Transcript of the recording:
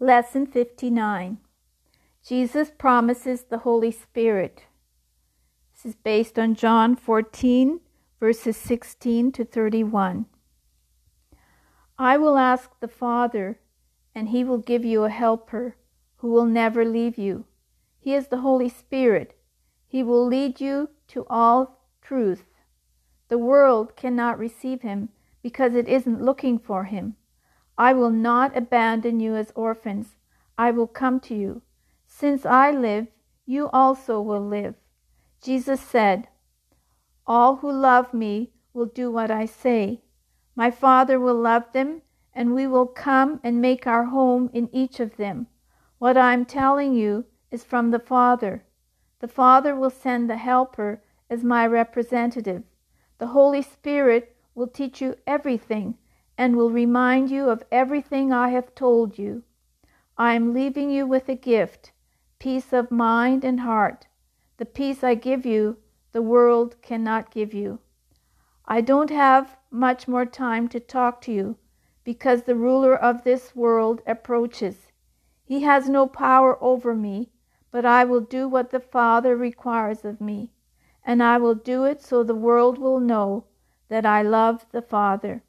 Lesson 59 Jesus promises the Holy Spirit. This is based on John 14, verses 16 to 31. I will ask the Father, and he will give you a helper who will never leave you. He is the Holy Spirit. He will lead you to all truth. The world cannot receive him because it isn't looking for him. I will not abandon you as orphans. I will come to you. Since I live, you also will live. Jesus said, All who love me will do what I say. My Father will love them, and we will come and make our home in each of them. What I am telling you is from the Father. The Father will send the Helper as my representative. The Holy Spirit will teach you everything and will remind you of everything I have told you. I am leaving you with a gift, peace of mind and heart. The peace I give you, the world cannot give you. I don't have much more time to talk to you because the ruler of this world approaches. He has no power over me, but I will do what the Father requires of me, and I will do it so the world will know that I love the Father.